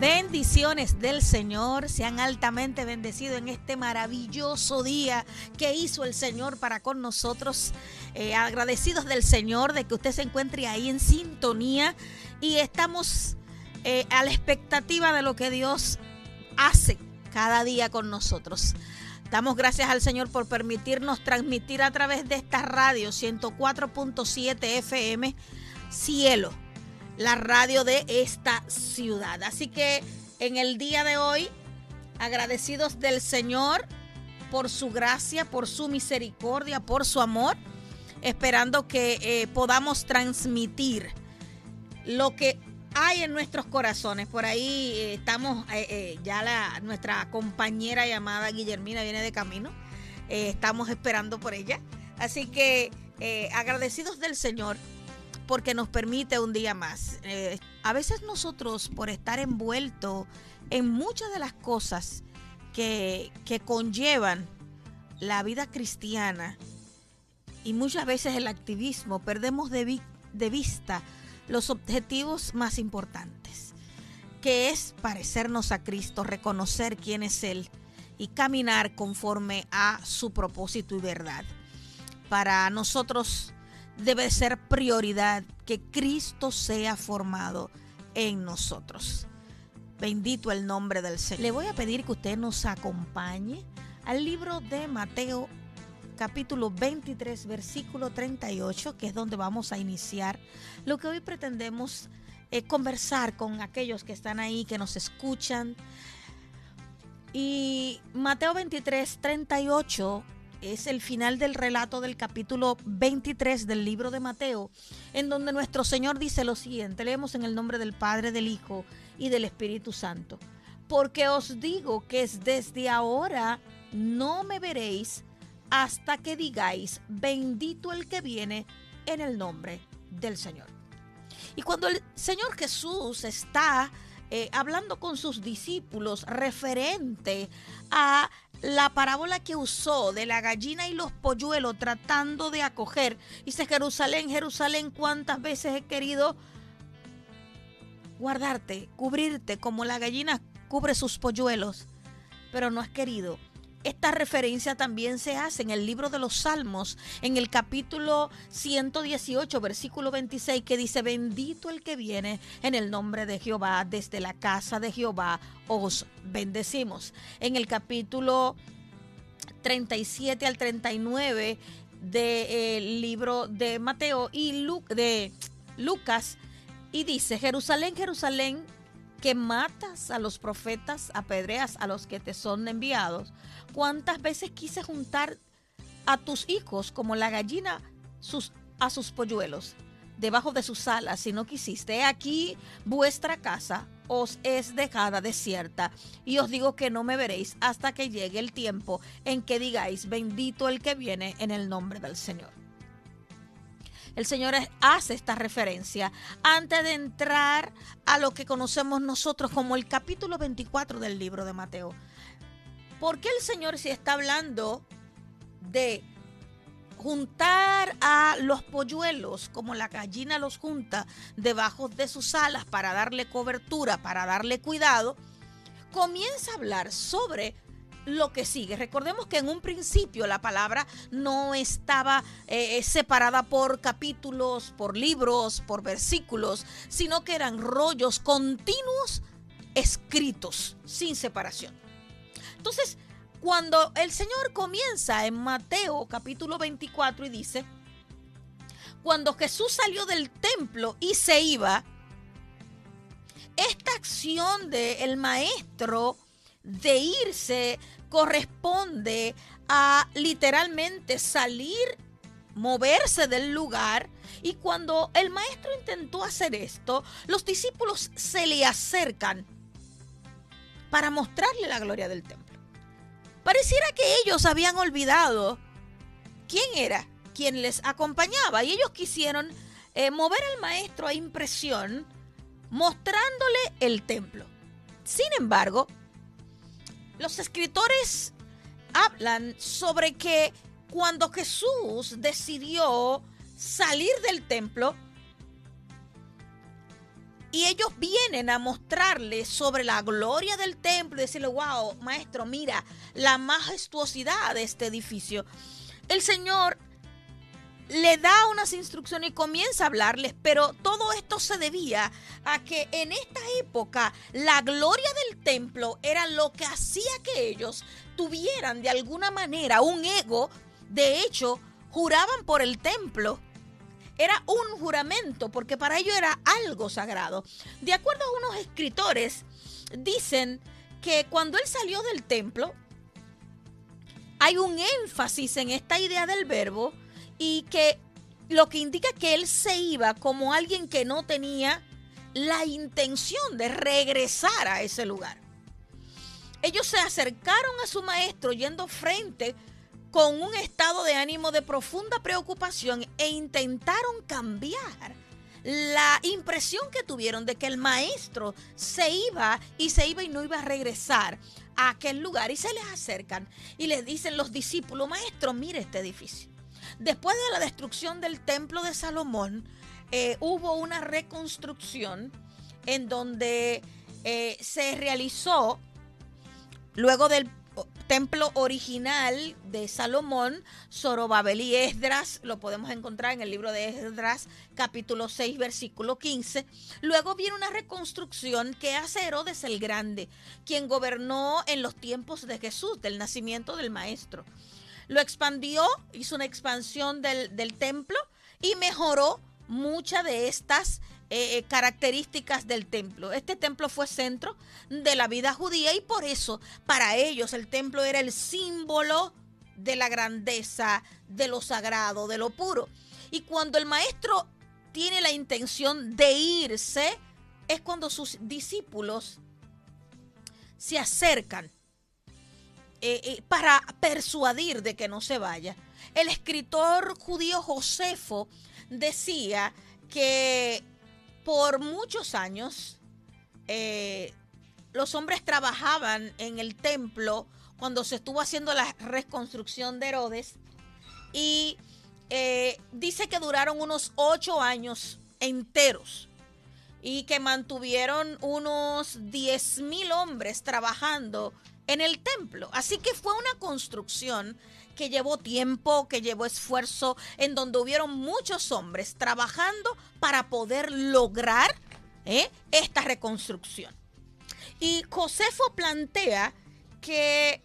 Bendiciones del Señor, sean altamente bendecidos en este maravilloso día que hizo el Señor para con nosotros. Eh, agradecidos del Señor de que usted se encuentre ahí en sintonía y estamos eh, a la expectativa de lo que Dios hace cada día con nosotros. Damos gracias al Señor por permitirnos transmitir a través de esta radio 104.7 FM Cielo la radio de esta ciudad. Así que en el día de hoy, agradecidos del Señor por su gracia, por su misericordia, por su amor, esperando que eh, podamos transmitir lo que hay en nuestros corazones. Por ahí eh, estamos, eh, ya la, nuestra compañera llamada Guillermina viene de camino. estamos esperando por ella. Así que agradecidos del Señor porque nos permite un día más. Eh, a veces nosotros, por estar envueltos en muchas de las cosas que, conllevan la vida cristiana y muchas veces el activismo, perdemos de, de vista los objetivos más importantes, que es parecernos a Cristo, reconocer quién es Él y caminar conforme a su propósito y verdad. Para nosotros debe ser prioridad que Cristo sea formado en nosotros. Bendito el nombre del Señor. Le voy a pedir que usted nos acompañe al libro de Mateo capítulo 23 versículo 38, que es donde vamos a iniciar lo que hoy pretendemos eh, conversar con aquellos que están ahí, que nos escuchan. Y Mateo 23, 38 es el final del relato del capítulo 23 del libro de Mateo, en donde nuestro Señor dice lo siguiente, leemos en el nombre del Padre, del Hijo y del Espíritu Santo, porque os digo que es desde ahora no me veréis hasta que digáis, bendito el que viene en el nombre del Señor. Y cuando el Señor Jesús está eh, hablando con sus discípulos referente a la parábola que usó de la gallina y los polluelos tratando de acoger. Dice Jerusalén, Jerusalén, cuántas veces he querido guardarte, cubrirte como la gallina cubre sus polluelos, pero no has querido. Esta referencia también se hace en el libro de los Salmos, en el capítulo 118, versículo 26, que dice, bendito el que viene en el nombre de Jehová, desde la casa de Jehová os bendecimos. En el capítulo 37 al 39 del libro de Mateo y de Lucas, y dice, Jerusalén, Jerusalén, que matas a los profetas, apedreas a los que te son enviados. ¿Cuántas veces quise juntar a tus hijos como la gallina a sus polluelos debajo de sus alas si no quisiste? Aquí vuestra casa os es dejada desierta y os digo que no me veréis hasta que llegue el tiempo en que digáis bendito el que viene en el nombre del Señor el Señor hace esta referencia antes de entrar a lo que conocemos nosotros como el capítulo 24 del libro de Mateo. ¿Por qué el Señor se está hablando de juntar a los polluelos como la gallina los junta debajo de sus alas para darle cobertura, para darle cuidado? Comienza a hablar sobre lo que sigue. Recordemos que en un principio la palabra no estaba eh, separada por capítulos, por libros, por versículos, sino que eran rollos continuos escritos sin separación. Entonces, cuando el Señor comienza en Mateo capítulo 24 y dice, cuando Jesús salió del templo y se iba, esta acción del maestro de irse corresponde a literalmente salir, moverse del lugar. Y cuando el maestro intentó hacer esto, los discípulos se le acercan para mostrarle la gloria del templo. Pareciera que ellos habían olvidado quién era quien les acompañaba y ellos quisieron eh, mover al maestro a impresión mostrándole el templo. Sin embargo, los escritores hablan sobre que cuando Jesús decidió salir del templo, y ellos vienen a mostrarle sobre la gloria del templo y decirle, wow, maestro, mira la majestuosidad de este edificio. El Señor le da unas instrucciones y comienza a hablarles, pero todo esto se debía a que en esta época la gloria del templo era lo que hacía que ellos tuvieran de alguna manera un ego. De hecho, juraban por el templo era un juramento, porque para ello era algo sagrado. De acuerdo a unos escritores, dicen que cuando él salió del templo, hay un énfasis en esta idea del verbo y que lo que indica que él se iba como alguien que no tenía la intención de regresar a ese lugar. Ellos se acercaron a su maestro yendo frente con un estado de ánimo de profunda preocupación e intentaron cambiar la impresión que tuvieron de que el maestro se iba y se iba y no iba a regresar a aquel lugar y se les acercan y les dicen los discípulos, maestro, mire este edificio. Después de la destrucción del templo de Salomón, eh, hubo una reconstrucción en donde eh, se realizó, luego del templo original de Salomón, Zorobabel y Esdras, lo podemos encontrar en el libro de Esdras, capítulo 6, versículo 15. Luego viene una reconstrucción que hace Herodes el Grande, quien gobernó en los tiempos de Jesús, del nacimiento del Maestro. Lo expandió, hizo una expansión del, del templo y mejoró muchas de estas eh, eh, características del templo. Este templo fue centro de la vida judía y por eso para ellos el templo era el símbolo de la grandeza, de lo sagrado, de lo puro. Y cuando el maestro tiene la intención de irse, es cuando sus discípulos se acercan eh, para persuadir de que no se vaya. El escritor judío Josefo decía que por muchos años eh, los hombres trabajaban en el templo cuando se estuvo haciendo la reconstrucción de Herodes y eh, dice que duraron unos ocho años enteros y que mantuvieron unos diez mil hombres trabajando en el templo. Así que fue una construcción que llevó tiempo, que llevó esfuerzo, en donde hubieron muchos hombres trabajando para poder lograr ¿eh? esta reconstrucción. Y Josefo plantea que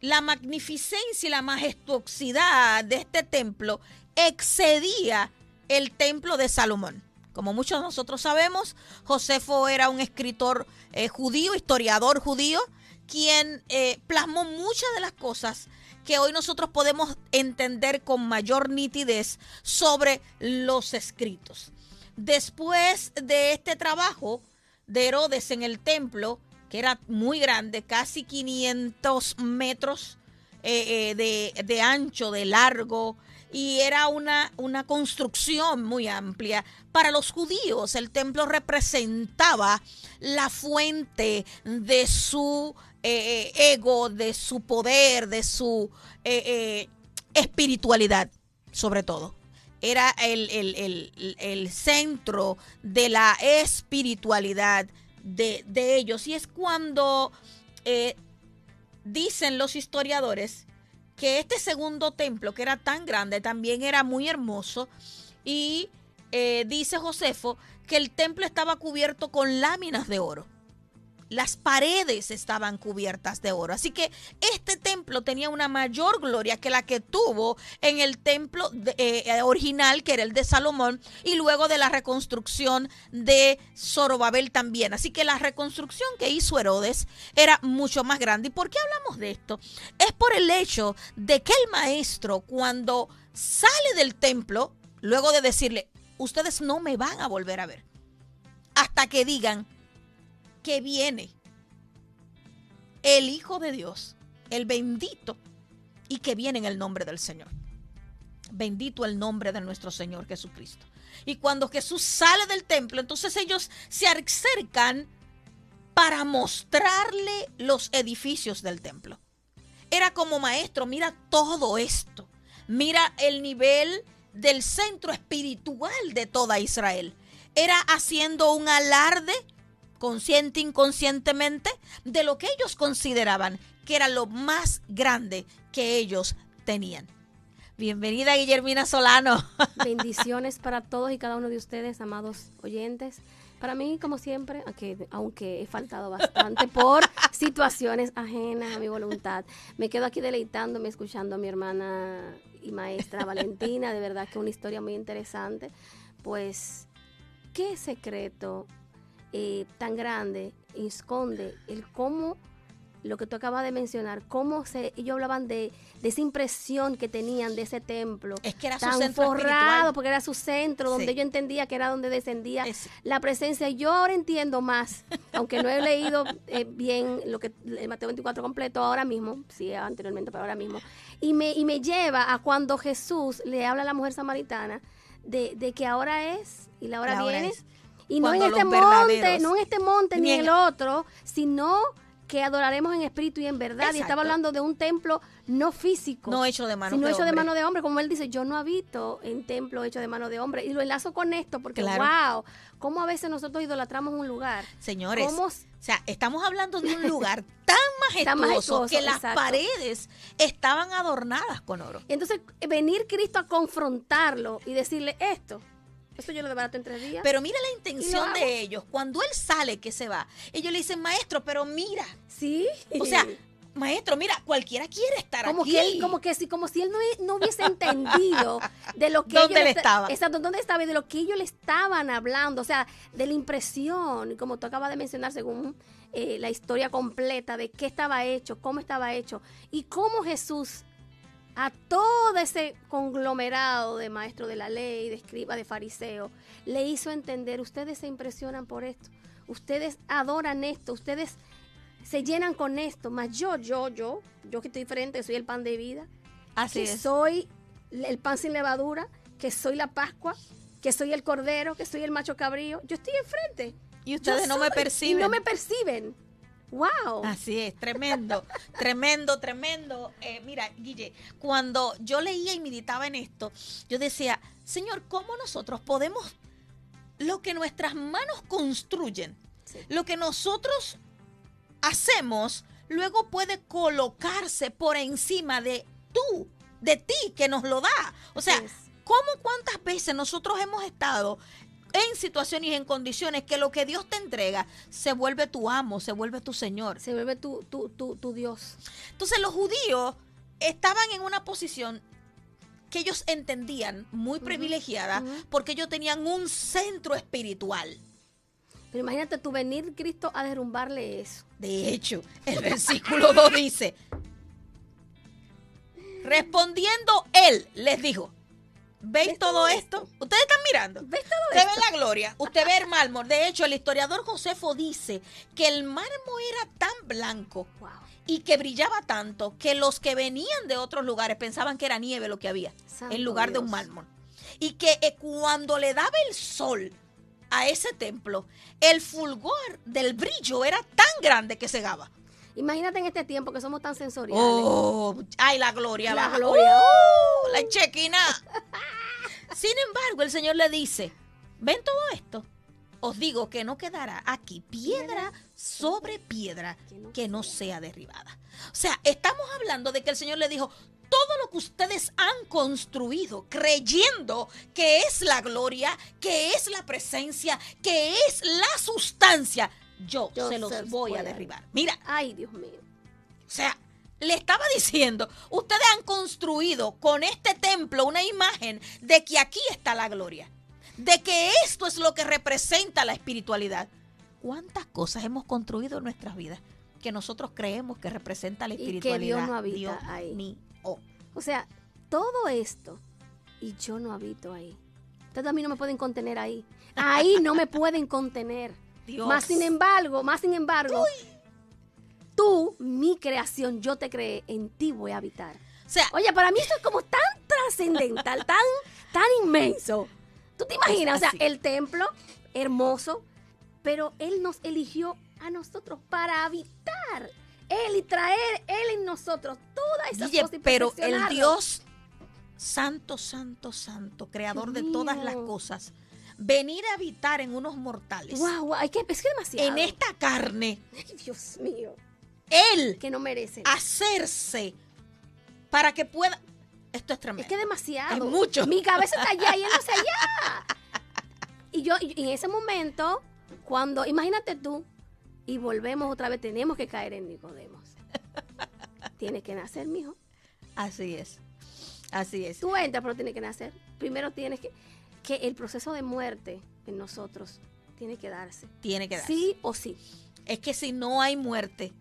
la magnificencia y la majestuosidad de este templo excedía el templo de Salomón. Como muchos de nosotros sabemos, Josefo era un escritor eh, judío, historiador judío, quien eh, plasmó muchas de las cosas que hoy nosotros podemos entender con mayor nitidez sobre los escritos. Después de este trabajo de Herodes en el templo, que era muy grande, casi 500 metros eh, eh, de, ancho, de largo, y era una, una construcción muy amplia. Para los judíos el templo representaba la fuente de su eh, eh, ego, de su poder, de su eh, espiritualidad, sobre todo. Era el, centro de la espiritualidad de, de ellos. Y es cuando dicen los historiadores que este segundo templo, que era tan grande, también era muy hermoso. Y dice Josefo que el templo estaba cubierto con láminas de oro las paredes estaban cubiertas de oro. Así que este templo tenía una mayor gloria que la que tuvo en el templo eh, eh, original, que era el de Salomón, y luego de la reconstrucción de Zorobabel también. Así que la reconstrucción que hizo Herodes era mucho más grande. ¿Y por qué hablamos de esto? Es por el hecho de que el maestro, cuando sale del templo, luego de decirle, ustedes no me van a volver a ver, hasta que digan, que viene el Hijo de Dios, el bendito, y que viene en el nombre del Señor. Bendito el nombre de nuestro Señor Jesucristo. Y cuando Jesús sale del templo, entonces ellos se acercan para mostrarle los edificios del templo. Era como maestro, mira todo esto. Mira el nivel del centro espiritual de toda Israel era haciendo un alarde, consciente, inconscientemente, de lo que ellos consideraban que era lo más grande que ellos tenían. Bienvenida Guillermina Solano. Bendiciones para todos y cada uno de ustedes, amados oyentes. Para mí, como siempre, aunque, aunque he faltado bastante por situaciones ajenas a mi voluntad, me quedo aquí deleitándome, escuchando a mi hermana y maestra Valentina. De verdad que una historia muy interesante. Pues, ¿qué secreto eh, tan grande esconde el cómo lo que tú acabas de mencionar, cómo se, ellos hablaban de, esa impresión que tenían de ese templo. Es que era tan su centro forrado, porque era su centro, donde yo entendía que era donde descendía la presencia. Yo ahora entiendo más, aunque no he leído eh, bien lo que el Mateo 24 completo ahora mismo, sí, anteriormente, pero ahora mismo, y me, y me lleva a cuando Jesús le habla a la mujer samaritana de, que ahora es y la hora viene. Y no en este monte, no en este monte ni en el otro, sino que adoraremos en espíritu y en verdad. Y estaba hablando de un templo no físico. No hecho de mano sino de hecho hombre. de mano de hombre. Como él dice, yo no habito en templo hecho de mano de hombre. Y lo enlazo con esto porque, wow, cómo a veces nosotros idolatramos un lugar. Señores, o sea, estamos hablando de un lugar tan majestuoso, que las paredes estaban adornadas con oro. Entonces, venir Cristo a confrontarlo y decirle esto eso yo lo desbarato en tres días. Pero mira la intención de ellos. Cuando él sale, que se va, ellos le dicen, maestro, pero mira. Sí. O sea, maestro, mira, cualquiera quiere estar como aquí. Que como que si, como si él no, hubiese entendido de lo que ¿Dónde ellos él estaba? Exacto, dónde estaba y de lo que ellos le estaban hablando, o sea, de la impresión, como tú acabas de mencionar, según eh, la historia completa de qué estaba hecho, cómo estaba hecho y cómo Jesús a todo ese conglomerado de maestros de la ley, de escriba, de fariseo, le hizo entender, ustedes se impresionan por esto, ustedes adoran esto, ustedes se llenan con esto, más yo, yo, yo, yo que estoy diferente, soy el pan de vida, Así que soy el pan sin levadura, que soy la Pascua, que soy el cordero, que soy el macho cabrío, yo estoy enfrente. Y ustedes no me perciben. Y no me perciben. ¡Wow! Así es, tremendo, tremendo, tremendo. Eh, mira, Guille, cuando yo leía y meditaba en esto, yo decía, Señor, ¿cómo nosotros podemos, lo que nuestras manos construyen, lo que nosotros hacemos, luego puede colocarse por encima de tú, de ti, que nos lo da? O sea, ¿cómo cuántas veces nosotros hemos estado en situaciones y en condiciones que lo que Dios te entrega se vuelve tu amo, se vuelve tu Señor. Se vuelve tu, tu, tu, Dios. Entonces los judíos estaban en una posición que ellos entendían muy privilegiada porque ellos tenían un centro espiritual. Pero imagínate tú venir Cristo a derrumbarle eso. De hecho, el versículo 2 dice, respondiendo él les dijo, ¿Veis todo esto? Ustedes están mirando. ¿Ves todo Usted ve la gloria, usted ve el mármol. De hecho, el historiador Josefo dice que el mármol era tan blanco y que brillaba tanto que los que venían de otros lugares pensaban que era nieve lo que había en lugar de un mármol. Y que eh, cuando le daba el sol a ese templo, el fulgor del brillo era tan grande que cegaba. Imagínate en este tiempo que somos tan sensoriales. Oh, ay, la gloria. La gloria. Uh, la chequina. Sin embargo, el Señor le dice, ven todo esto. Os digo que no quedará aquí piedra sobre piedra que no sea derribada. O sea, estamos hablando de que el Señor le dijo, todo lo que ustedes han construido creyendo que es la gloria, que es la presencia, que es la sustancia, yo, se los voy a derribar. Mira. Ay, Dios mío. O sea, le estaba diciendo, ustedes han construido con este templo una imagen de que aquí está la gloria, de que esto es lo que representa la espiritualidad. ¿Cuántas cosas hemos construido en nuestras vidas que nosotros creemos que representa la espiritualidad? Y que Dios no habita ahí. O sea, todo esto y yo no habito ahí. Ustedes a mí no me pueden contener ahí. Ahí no me pueden contener. Más sin embargo, más sin embargo, tú, mi creación, yo te creé, en ti voy a habitar. O sea, oye, para mí esto es como tan trascendental, tan, tan inmenso. ¿Tú te imaginas? O sea, el templo, hermoso, pero Él nos eligió a nosotros para habitar. Él y traer Él en nosotros todas esas cosas. pero el Dios santo, santo, santo, creador de todas las cosas, venir a habitar en unos mortales. Wow, wow, es que es demasiado. En esta carne, Ay, Dios mío, Él que no merecen. hacerse para que pueda... Esto es tremendo. Es que demasiado. Es mucho. Mi cabeza está allá y él no está allá. Y yo, y en ese momento, cuando, imagínate tú, y volvemos otra vez, tenemos que caer en Nicodemos. Tiene que nacer, mijo. Así es. Así es. Tú entras, pero tiene que nacer. Primero tienes que, que el proceso de muerte en nosotros tiene que darse. Tiene que dar. Sí o sí. Es que si no hay muerte,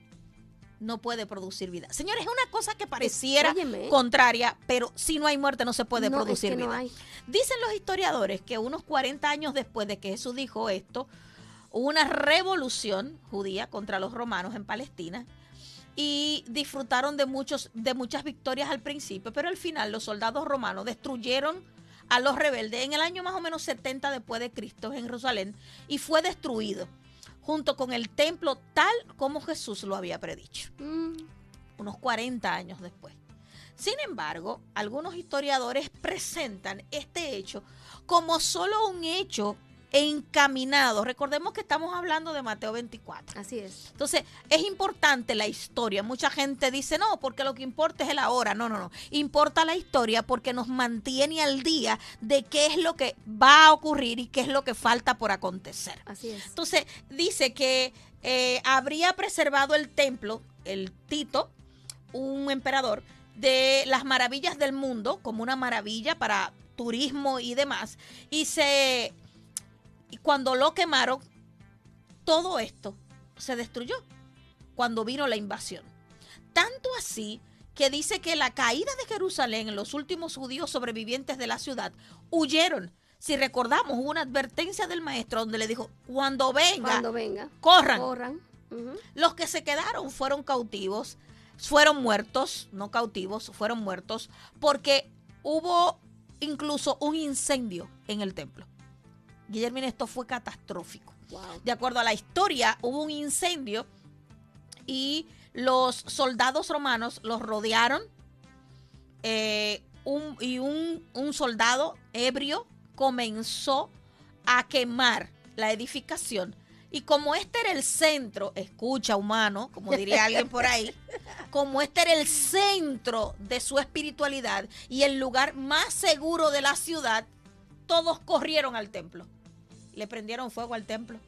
no puede producir vida. Señores, es una cosa que pareciera Óyeme. contraria, pero si no hay muerte no se puede No, es producir que vida. no hay. Dicen los historiadores que unos 40 años después de que Jesús dijo esto, hubo una revolución judía contra los romanos en Palestina y disfrutaron de muchos de muchas victorias al principio, pero al final los soldados romanos destruyeron a los rebeldes en el año más o menos 70 después de Cristo en Jerusalén y fue destruido junto con el templo tal como Jesús lo había predicho Mm, unos 40 años después. Sin embargo, algunos historiadores presentan este hecho como solo un hecho encaminado. Recordemos que estamos hablando de Mateo 24. así es. Entonces, es importante la historia. Mucha gente dice, no, porque lo que importa es el ahora. No, no, no. Importa la historia porque nos mantiene al día de qué es lo que va a ocurrir y qué es lo que falta por acontecer. Así es. Entonces, dice que eh, habría preservado el templo, el Tito, un emperador, de las maravillas del mundo, como una maravilla para turismo y demás. Y se. Y cuando lo quemaron, todo esto se destruyó cuando vino la invasión. Tanto así que dice que la caída de Jerusalén, los últimos judíos sobrevivientes de la ciudad, huyeron. Si recordamos, hubo una advertencia del maestro donde le dijo, cuando venga, Cuando venga, corran. Los que se quedaron fueron cautivos, fueron muertos, no cautivos, fueron muertos, porque hubo incluso un incendio en el templo. Guillermo, esto fue catastrófico. Wow. De acuerdo a la historia, hubo un incendio y los soldados romanos los rodearon eh, un- y un, un soldado ebrio comenzó a quemar la edificación. Y como este era el centro, escucha humano, como diría alguien por ahí, como este era el centro de su espiritualidad y el lugar más seguro de la ciudad, todos corrieron al templo. Le prendieron fuego al templo.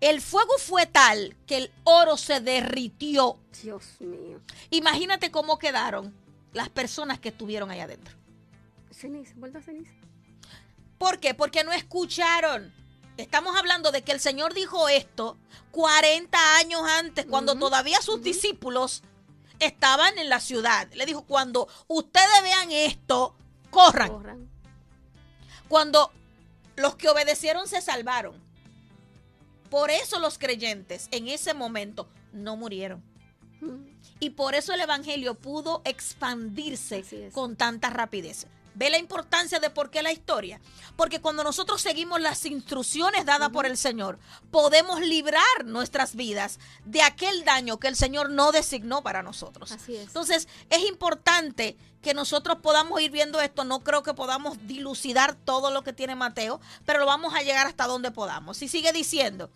El fuego fue tal que el oro se derritió. Dios mío. Imagínate cómo quedaron las personas que estuvieron ahí adentro. Ceniza, vuelta a ceniza. ¿Por qué? Porque no escucharon. Estamos hablando de que el Señor dijo esto 40 años antes, cuando todavía sus discípulos estaban en la ciudad. Le dijo, cuando ustedes vean esto, corran. Corran. Cuando los que obedecieron se salvaron. Por eso los creyentes en ese momento no murieron. Mm. Y por eso el Evangelio pudo expandirse con tanta rapidez. ¿Ve la importancia de por qué la historia? Porque cuando nosotros seguimos las instrucciones dadas por el Señor, podemos librar nuestras vidas de aquel daño que el Señor no designó para nosotros. Así es. Entonces, es importante que nosotros podamos ir viendo esto. No creo que podamos dilucidar todo lo que tiene Mateo, pero lo vamos a llegar hasta donde podamos. Y sigue diciendo,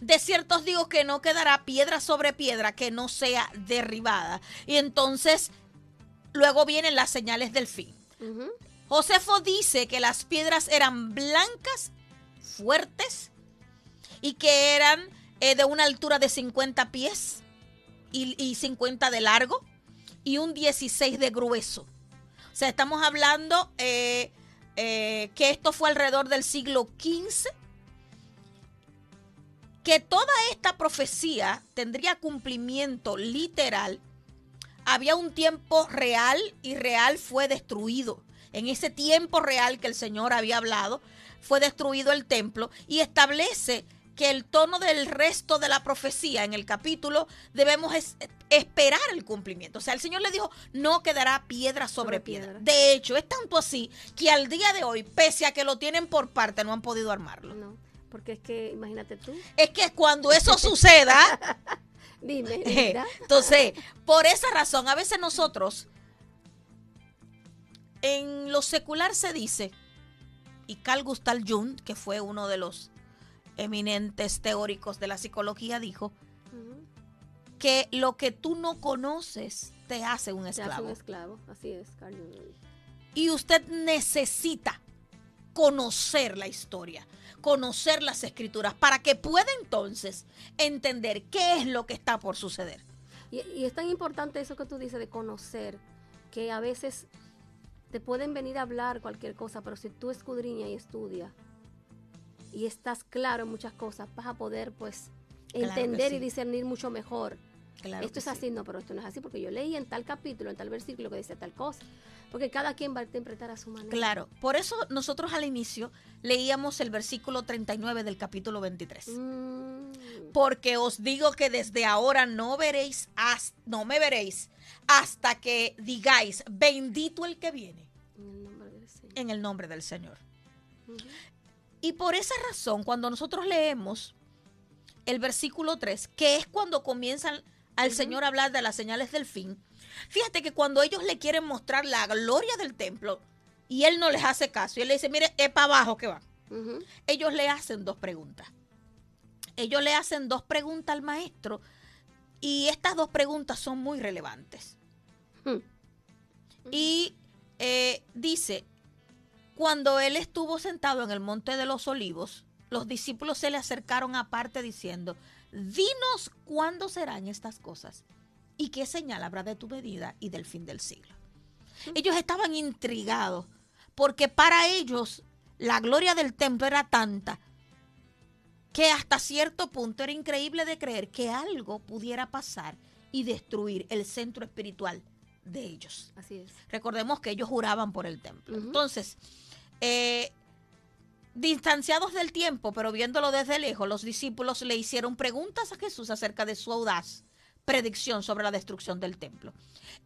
de cierto os digo que no quedará piedra sobre piedra que no sea derribada. Y entonces, luego vienen las señales del fin. Josefo dice que las piedras eran blancas, fuertes, y que eran eh, de una altura de 50 pies y, y 50 de largo y un 16 de grueso. O sea, estamos hablando eh, eh, que esto fue alrededor del siglo XV, que toda esta profecía tendría cumplimiento literal. Había un tiempo real y real fue destruido. En ese tiempo real que el Señor había hablado, fue destruido el templo y establece que el tono del resto de la profecía en el capítulo debemos es- esperar el cumplimiento. O sea, el Señor le dijo, no quedará piedra sobre, Sobre piedra. piedra. De hecho, es tanto así que al día de hoy, pese a que lo tienen por parte, no han podido armarlo. No, porque es que, imagínate tú. Es que cuando eso suceda, Dime, linda. entonces, por esa razón, a veces nosotros, en lo secular se dice y Carl Gustav Jung, que fue uno de los eminentes teóricos de la psicología, dijo que lo que tú no conoces te hace un Se hace esclavo. un esclavo, así es, Carl Jung. Y usted necesita conocer la historia, conocer las escrituras, para que pueda entonces entender qué es lo que está por suceder. Y, y es tan importante eso que tú dices de conocer, que a veces te pueden venir a hablar cualquier cosa, pero si tú escudriñas y estudias y estás claro en muchas cosas, vas a poder pues Claro entender sí. y discernir mucho mejor. Claro esto es sí. así, no, pero esto no es así, porque yo leí en tal capítulo, en tal versículo que decía tal cosa. Porque cada quien va a interpretar a su manera. Claro, por eso nosotros al inicio leíamos el versículo 39 del capítulo 23. Mm, Porque os digo que desde ahora no veréis, has- no me veréis, hasta que digáis, bendito el que viene en el nombre del Señor. en el nombre del Señor. Ujú. Y por esa razón, cuando nosotros leemos el versículo 3, que es cuando comienzan al. Señor a hablar de las señales del fin, fíjate que cuando ellos le quieren mostrar la gloria del templo y él no les hace caso y él le dice, mire, es para abajo que va. Ellos le hacen dos preguntas. Ellos le hacen dos preguntas al maestro y estas dos preguntas son muy relevantes. Hmm. Y eh, dice, cuando él estuvo sentado en el monte de los olivos, los discípulos se le acercaron aparte diciendo, dinos cuándo serán estas cosas y qué señal habrá de tu venida y del fin del siglo. Ellos estaban intrigados porque para ellos la gloria del templo era tanta que hasta cierto punto era increíble de creer que algo pudiera pasar y destruir el centro espiritual de ellos. Así es. Recordemos que ellos juraban por el templo. Entonces, eh, distanciados del tiempo, pero viéndolo desde lejos, los discípulos le hicieron preguntas a Jesús acerca de su audaz predicción sobre la destrucción del templo.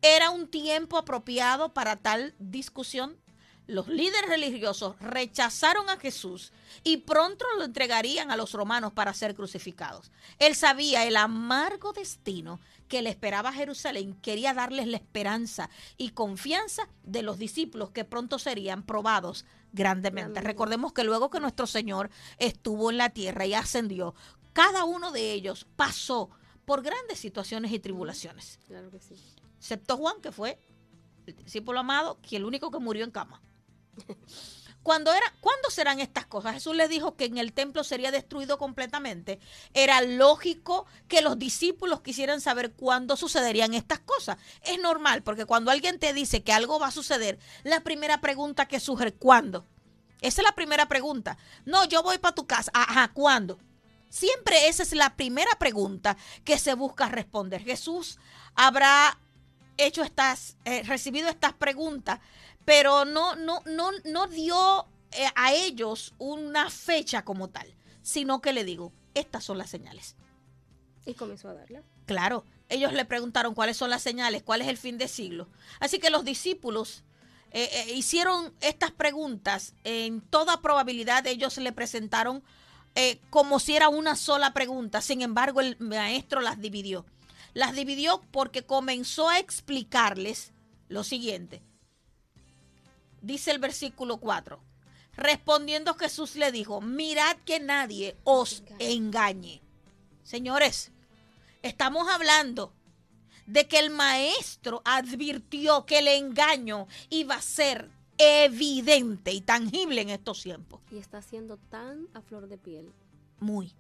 ¿Era un tiempo apropiado para tal discusión? Los líderes religiosos rechazaron a Jesús y pronto lo entregarían a los romanos para ser crucificados. Él sabía el amargo destino que le esperaba a Jerusalén, quería darles la esperanza y confianza de los discípulos que pronto serían probados grandemente. Grandemente. Recordemos que luego que nuestro Señor estuvo en la tierra y ascendió, cada uno de ellos pasó por grandes situaciones y tribulaciones, Claro que sí. excepto Juan, que fue el discípulo amado, que el único que murió en cama. Cuando era, ¿Cuándo serán estas cosas? Jesús les dijo que en el templo sería destruido completamente. Era lógico que los discípulos quisieran saber cuándo sucederían estas cosas. Es normal, porque cuando alguien te dice que algo va a suceder, la primera pregunta que surge, ¿cuándo? Esa es la primera pregunta. No, yo voy para tu casa. Ajá, ¿cuándo? Siempre esa es la primera pregunta que se busca responder. Jesús habrá hecho estas, eh, recibido estas preguntas, pero no, no, no, no dio eh, a ellos una fecha como tal, sino que le digo, estas son las señales. Y comenzó a darla. Claro, ellos le preguntaron cuáles son las señales, cuál es el fin de siglo. Así que los discípulos eh, hicieron estas preguntas. En toda probabilidad ellos le presentaron eh, como si era una sola pregunta. Sin embargo, el maestro las dividió. Las dividió porque comenzó a explicarles lo siguiente. Dice el versículo 4. Respondiendo Jesús le dijo, mirad que nadie os engañe. Señores, estamos hablando de que el maestro advirtió que el engaño iba a ser evidente y tangible en estos tiempos. Y está siendo tan a flor de piel. Muy,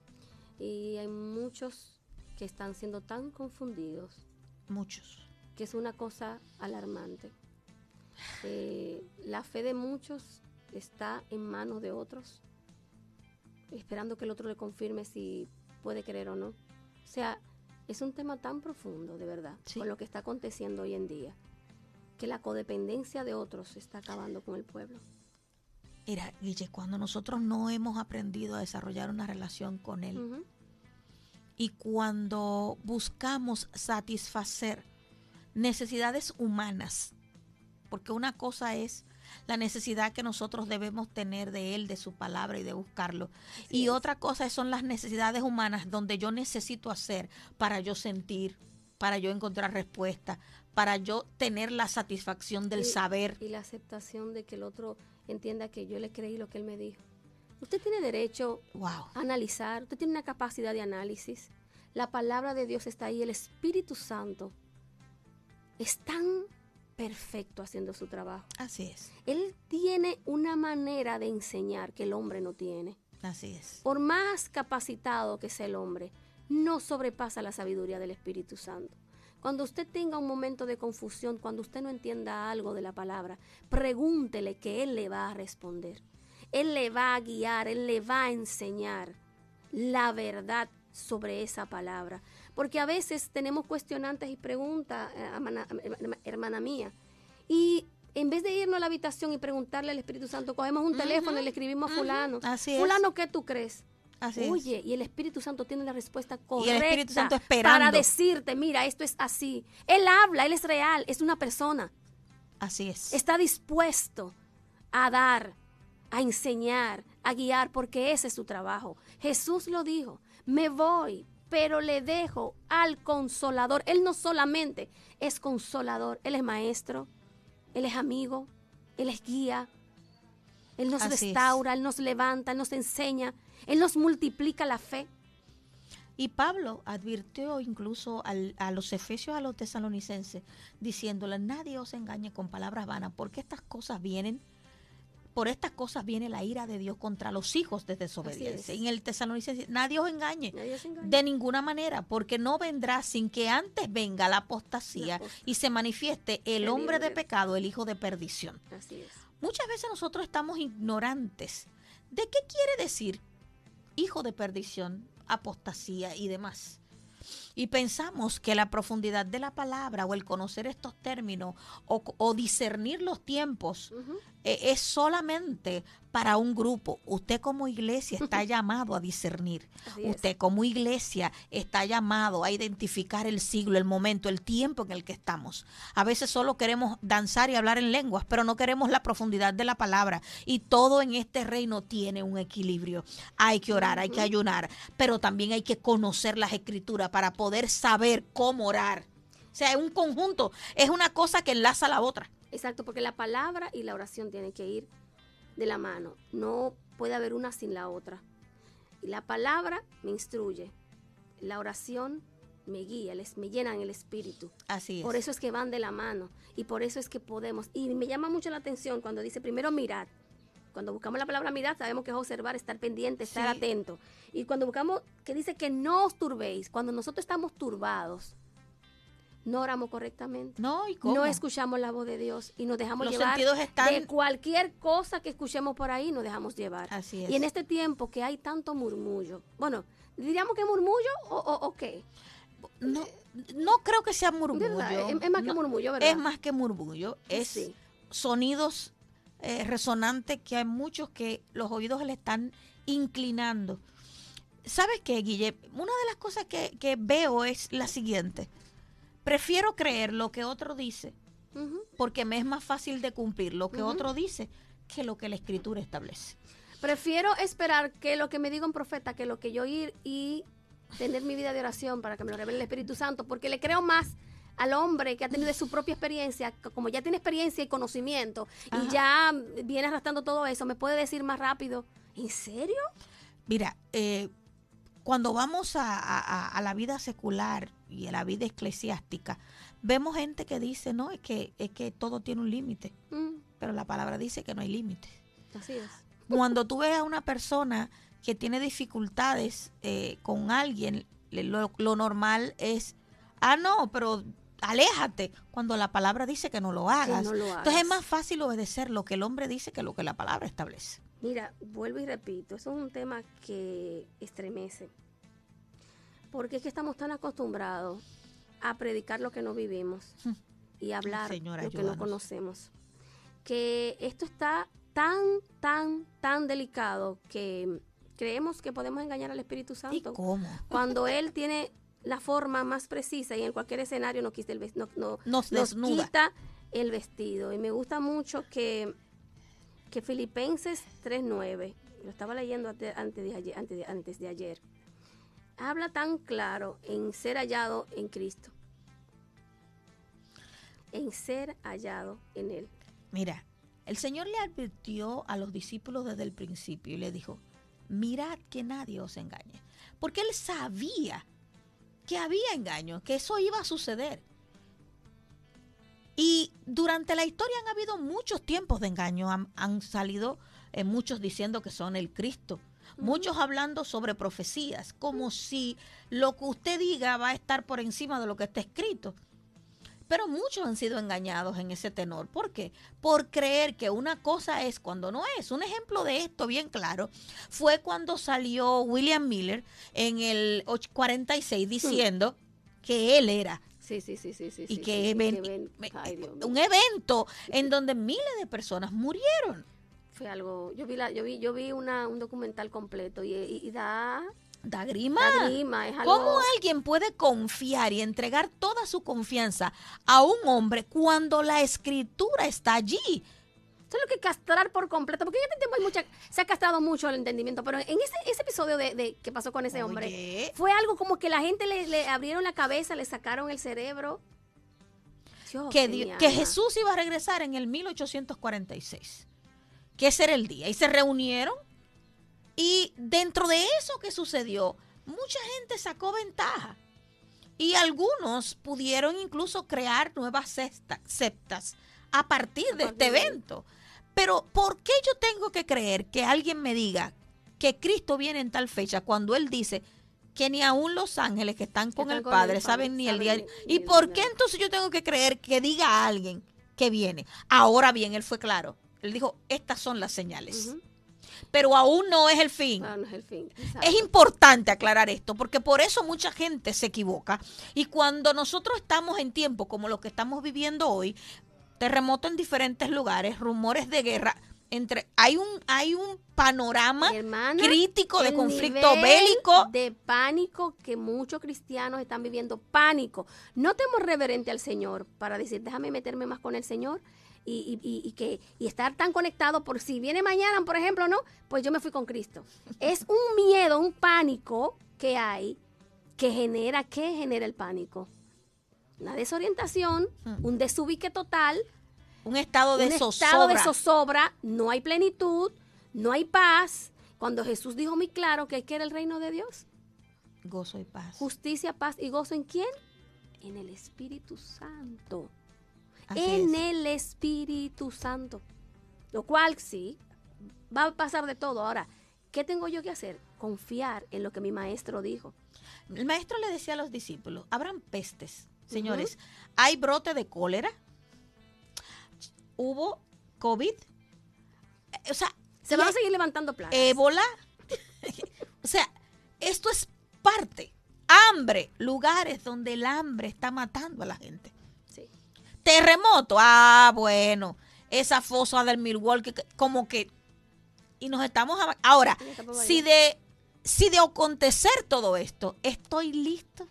Y hay muchos que están siendo tan confundidos muchos. que es una cosa alarmante. Eh, la fe de muchos está en manos de otros, esperando que el otro le confirme si puede creer o no. O sea, es un tema tan profundo, de verdad, Sí. con lo que está aconteciendo hoy en día, que la codependencia de otros está acabando con el pueblo. Mira, Guille, cuando nosotros no hemos aprendido a desarrollar una relación con Él y cuando buscamos satisfacer necesidades humanas, porque una cosa es la necesidad que nosotros debemos tener de Él, de su palabra y de buscarlo. y es. otra cosa son las necesidades humanas donde yo necesito hacer para yo sentir, para yo encontrar respuesta, para yo tener la satisfacción del Y- saber. Y la aceptación de que el otro entienda que yo le creí lo que él me dijo. Usted tiene derecho Wow. a analizar, usted tiene una capacidad de análisis. La palabra de Dios está ahí, el Espíritu Santo es tan perfecto haciendo su trabajo. Así es. Él tiene una manera de enseñar que el hombre no tiene. Así es. Por más capacitado que sea el hombre, no sobrepasa la sabiduría del Espíritu Santo. Cuando usted tenga un momento de confusión, cuando usted no entienda algo de la palabra, pregúntele que Él le va a responder. Él le va a guiar, Él le va a enseñar la verdad sobre esa palabra. Porque a veces tenemos cuestionantes y preguntas, eh, hermana, hermana mía, y en vez de irnos a la habitación y preguntarle al Espíritu Santo, cogemos un teléfono y le escribimos a fulano. Así es. Fulano, ¿qué tú crees? Así es. Y el Espíritu Santo tiene la respuesta el correcta Espíritu Santo esperando. para decirte, mira, esto es así. Él habla, él es real, es una persona. Así es. Está dispuesto a dar, a enseñar, a guiar, porque ese es su trabajo. Jesús lo dijo, me voy, pero le dejo al consolador. Él no solamente es consolador, él es maestro, él es amigo, él es guía, él nos Así es. restaura, él nos levanta, él nos enseña, él nos multiplica la fe. Y Pablo advirtió incluso al- a los efesios, a los tesalonicenses, diciéndole, nadie os engañe con palabras vanas, porque estas cosas vienen, por estas cosas viene la ira de Dios contra los hijos de desobediencia. es. En el tesalonicense, nadie os engañe. Nadie se engaña. De ninguna manera, porque no vendrá sin que antes venga la apostasía La apostasía. y se manifieste el El hombre de de- pecado, el hijo de perdición. Así es. Muchas veces nosotros estamos ignorantes de qué quiere decir hijo de perdición, apostasía y demás. Y pensamos que la profundidad de la palabra o el conocer estos términos o, o discernir los tiempos eh, es solamente para un grupo. Usted como iglesia está llamado a discernir. Así es. Usted como iglesia está llamado a identificar el siglo, el momento, el tiempo en el que estamos. A veces solo queremos danzar y hablar en lenguas, pero no queremos la profundidad de la palabra. Y todo en este reino tiene un equilibrio. Hay que orar, hay que ayunar, pero también hay que conocer las escrituras para poder saber cómo orar. O sea, es un conjunto, es una cosa que enlaza a la otra. Exacto, porque la palabra y la oración tienen que ir de la mano. No puede haber una sin la otra. Y la palabra me instruye. La oración me guía, les, me llena en el espíritu. Así es. Por eso es que van de la mano. Y por eso es que podemos. Y me llama mucho la atención cuando dice primero mirad. Cuando buscamos la palabra mirar, sabemos que es observar, estar pendiente, estar Sí. atento. Y cuando buscamos, que dice que no os turbéis, cuando nosotros estamos turbados, no oramos correctamente. No, ¿y cómo? No escuchamos la voz de Dios y nos dejamos Los llevar sentidos están- de cualquier cosa que escuchemos por ahí, nos dejamos llevar. Así es. Y en este tiempo que hay tanto murmullo, bueno, diríamos que murmullo o, o, o qué. No, no creo que sea murmullo. Es- es más que murmullo, ¿verdad? Es más que murmullo. Es Sí. sonidos eh, resonantes que hay muchos que los oídos le están inclinando. ¿Sabes qué, Guille? Una de las cosas que, que veo es la siguiente. Prefiero creer lo que otro dice porque me es más fácil de cumplir lo que otro dice que lo que la escritura establece. Prefiero esperar que lo que me diga un profeta, que lo que yo ir y tener mi vida de oración para que me lo revele el Espíritu Santo, porque le creo más al hombre que ha tenido de su propia experiencia, como ya tiene experiencia y conocimiento Ajá. y ya viene arrastrando todo eso, me puede decir más rápido, ¿en serio? Mira, eh, cuando vamos a, a- a la vida secular y a la vida eclesiástica, vemos gente que dice, no, es que, es que todo tiene un límite, Mm, pero la palabra dice que no hay límite. así es. Cuando tú ves a una persona que tiene dificultades eh, con alguien, lo normal es, ah, no, pero aléjate, cuando la palabra dice que no lo hagas. no lo Entonces es más fácil obedecer lo que el hombre dice que lo que la palabra establece. Mira, vuelvo y repito, eso es un tema que estremece. Porque es que estamos tan acostumbrados a predicar lo que no vivimos y a hablar Señor, lo que no conocemos. Que esto está tan, tan, tan delicado que creemos que podemos engañar al Espíritu ¿Y Santo. cómo? Cuando Él tiene la forma más precisa y en cualquier escenario nos quita el, ves- no, no- Nos nos quita el vestido. Y me gusta mucho que, que Filipenses 3.9, lo estaba leyendo ante- antes de, ayer, antes, de, antes de ayer, habla tan claro en ser hallado en Cristo. En ser hallado en Él. Mira, El Señor le advirtió a los discípulos desde el principio y le dijo, mirad que nadie os engañe. Porque él sabía que había engaño, que eso iba a suceder. Y durante la historia han habido muchos tiempos de engaño. Han, salido eh, muchos diciendo que son el Cristo. Muchos hablando sobre profecías, como si lo que usted diga va a estar por encima de lo que está escrito. Pero muchos han sido engañados en ese tenor. ¿Por qué? Por creer que una cosa es cuando no es. Un ejemplo de esto bien claro fue cuando salió William Miller en el 46 diciendo que él era Sí, sí, sí, sí, sí. Y que, un evento en donde miles de personas murieron. Fue algo, yo vi la, yo vi, yo vi una, un documental completo y, da Da grima. ¿Cómo alguien puede confiar y entregar toda su confianza a un hombre cuando la escritura está allí? Eso es lo que castrar por completo, porque en este tiempo hay mucha, se ha castrado mucho el entendimiento, pero en ese, ese episodio de, de que pasó con ese hombre, fue algo como que la gente le, abrieron la cabeza, le sacaron el cerebro. que, que Jesús iba a regresar en el 1846, que ese era el día, y se reunieron, y dentro de eso que sucedió, mucha gente sacó ventaja. Y algunos pudieron incluso crear nuevas sectas a partir de este evento. Pero ¿por qué yo tengo que creer que alguien me diga que Cristo viene en tal fecha cuando Él dice que ni aún los ángeles que están con, el, Padre saben ni el día? ¿Y por qué entonces yo tengo que creer que diga a alguien que viene? Ahora bien, Él fue claro. Él dijo, estas son las señales. Pero aún no es el fin. No, no es el fin. Es importante aclarar esto, porque por eso mucha gente se equivoca. Y cuando nosotros estamos en tiempo como lo que estamos viviendo hoy, terremoto en diferentes lugares, rumores de guerra. Entre, hay un hay un panorama crítico de conflicto bélico de pánico que muchos cristianos están viviendo pánico no tenemos reverente al Señor para decir déjame meterme más con el Señor y, y, que y estar tan conectado por si viene mañana por ejemplo no pues yo me fui con Cristo es un miedo un pánico que hay que genera ¿qué genera el pánico una desorientación, hmm. un desubique total. Un estado de un estado de zozobra, no hay plenitud, no hay paz. Cuando Jesús dijo muy claro que era el reino de Dios. Gozo y paz. Justicia, paz y gozo en quién? En el Espíritu Santo. En el Espíritu Santo. Lo cual sí, va a pasar de todo. Ahora, ¿qué tengo yo que hacer? Confiar en lo que mi maestro dijo. El maestro le decía a los discípulos, habrán pestes, señores, hay brote de cólera, hubo COVID, o sea... Se van a seguir levantando plagas. Ébola, o sea, esto es parte. Hambre, lugares donde el hambre está matando a la gente. Terremoto, ah, bueno, esa fosa del Milwaukee, como que... Y nos estamos... Ahora, si de, si de acontecer todo esto, estoy listo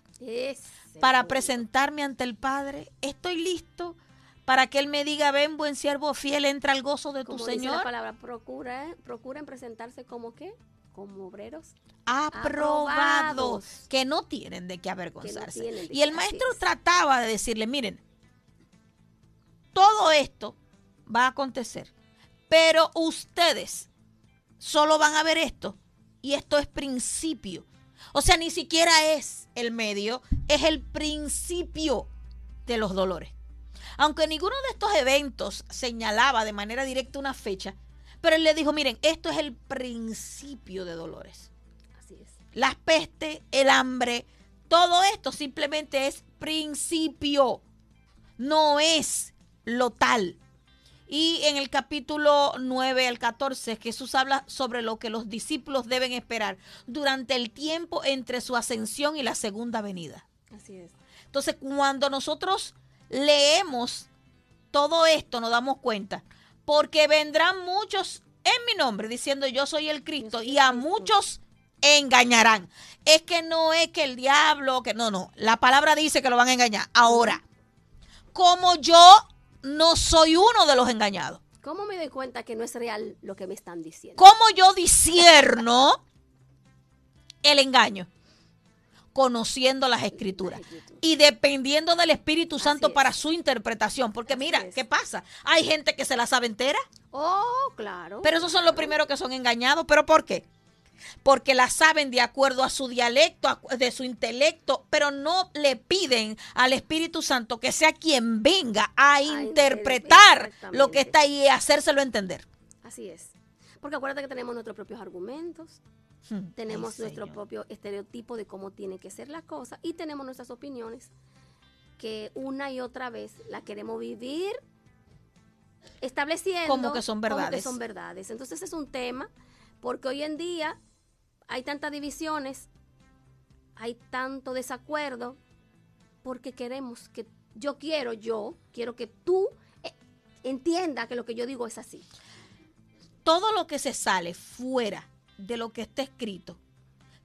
para presentarme ante el Padre. Estoy listo para que Él me diga, ven buen siervo fiel, entra al gozo de tu Señor. la palabra, procura, procuren presentarse como qué? Como obreros aprobados, que no tienen de qué avergonzarse. y el maestro trataba de decirle, miren, todo esto va a acontecer, pero ustedes solo van a ver esto y esto es principio o sea, ni siquiera es el medio, es el principio de los dolores. Aunque ninguno de estos eventos señalaba de manera directa una fecha, pero él le dijo, miren, esto es el principio de dolores. Así es. Las pestes, el hambre, todo esto simplemente es principio, no es lo tal. Y en el capítulo 9 al 14, Jesús habla sobre lo que los discípulos deben esperar durante el tiempo entre su ascensión y la segunda venida. Así es. Entonces, cuando nosotros leemos todo esto, nos damos cuenta, porque vendrán muchos en mi nombre diciendo yo soy el Cristo y a muchos engañarán. Es que no es que el diablo, que no, no, la palabra dice que lo van a engañar. Ahora, como yo no soy uno de los engañados. ¿Cómo me doy cuenta que no es real lo que me están diciendo? ¿Cómo yo disierno el engaño? conociendo las escrituras y dependiendo del Espíritu Santo para su interpretación. Porque mira, ¿qué pasa? Hay gente que se la sabe entera. Oh, claro. Pero esos son los primeros que son engañados. ¿Pero por qué? Porque la saben de acuerdo a su dialecto, de su intelecto, pero no le piden al Espíritu Santo que sea quien venga a, interpretar lo que está ahí y hacérselo entender. Así es. Porque acuérdate que tenemos nuestros propios argumentos, hmm, tenemos nuestro propio estereotipo de cómo tiene que ser la cosa y tenemos nuestras opiniones que una y otra vez la queremos vivir estableciendo como que son verdades. Como que son verdades. Entonces es un tema porque hoy en día hay tantas divisiones, hay tanto desacuerdo, porque queremos que, yo quiero, yo quiero que tú eh, entienda que lo que yo digo es así. Todo lo que se sale fuera de lo que está escrito,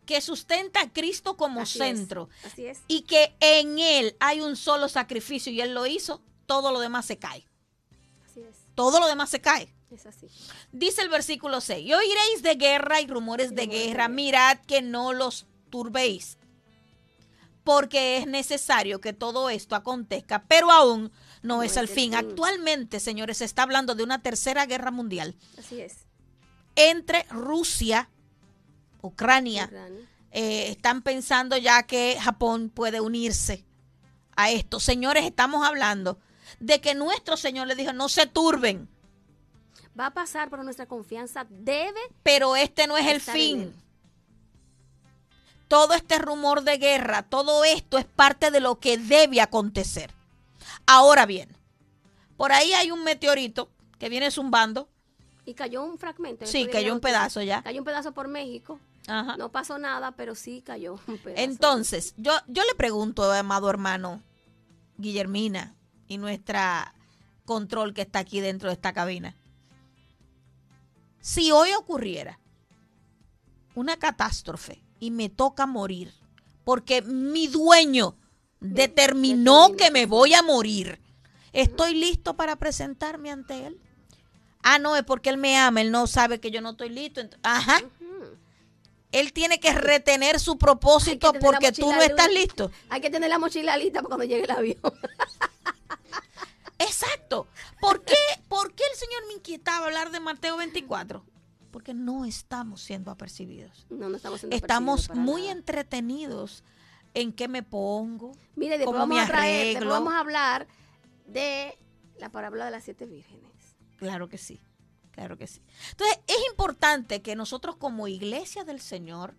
que sustenta a Cristo como centro, así es. y que en Él hay un solo sacrificio y Él lo hizo, todo lo demás se cae. Así es. Todo lo demás se cae. Es así. Dice el versículo 6, y oiréis de guerra y rumores de guerra, mirad que no los turbéis, porque es necesario que todo esto acontezca, pero aún no, es el fin. Actualmente, señores, se está hablando de una tercera guerra mundial. Así es. Entre Rusia, Ucrania. Eh, están pensando ya que Japón puede unirse a esto. Señores, estamos hablando de que nuestro Señor le dijo, no se turben va a pasar, pero nuestra confianza debe. Pero este no es el fin. Todo este rumor de guerra, todo esto es parte de lo que debe acontecer. Ahora bien, por ahí hay un meteorito que viene zumbando. Y cayó un fragmento. Sí, cayó un pedazo ya. Cayó un pedazo por México. Ajá. No pasó nada, pero sí cayó un pedazo. Entonces, yo, yo le pregunto, amado hermano Guillermina y nuestra control que está aquí dentro de esta cabina. Si hoy ocurriera una catástrofe y me toca morir, porque mi dueño determinó que me voy a morir, ¿estoy listo para presentarme ante él? Ah, no, es porque él me ama, él no sabe que yo no estoy listo. Ajá. Él tiene que retener su propósito porque tú no estás listo. Hay que tener la mochila lista para cuando llegue el avión. Exacto. ¿Por qué, ¿Por qué el Señor me inquietaba hablar de Mateo 24? Porque no estamos siendo apercibidos. No, no estamos siendo Estamos muy entretenidos en qué me pongo, Mire, después cómo vamos me a vamos a hablar de la parábola de las siete vírgenes. Claro que sí, claro que sí. Entonces, es importante que nosotros como iglesia del Señor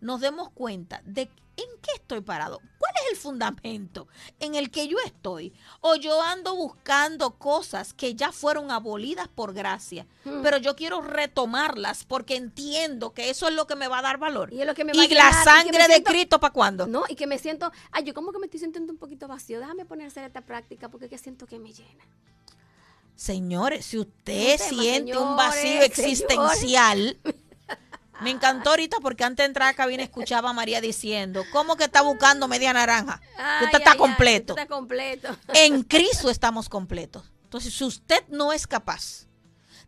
nos demos cuenta de en qué estoy parado, es el fundamento en el que yo estoy. O yo ando buscando cosas que ya fueron abolidas por gracia, hmm. pero yo quiero retomarlas porque entiendo que eso es lo que me va a dar valor. Y, lo que me la sangre de Cristo para cuándo. No, y que me siento, ay, yo como que me estoy sintiendo un poquito vacío, déjame poner a hacer esta práctica porque que siento que me llena. Señores, si usted siente un vacío existencial, Me encantó ahorita porque antes de entrar a cabina escuchaba a María diciendo, ¿cómo que está buscando media naranja? usted está completo. está completo. En Cristo estamos completos. Entonces, si usted no es capaz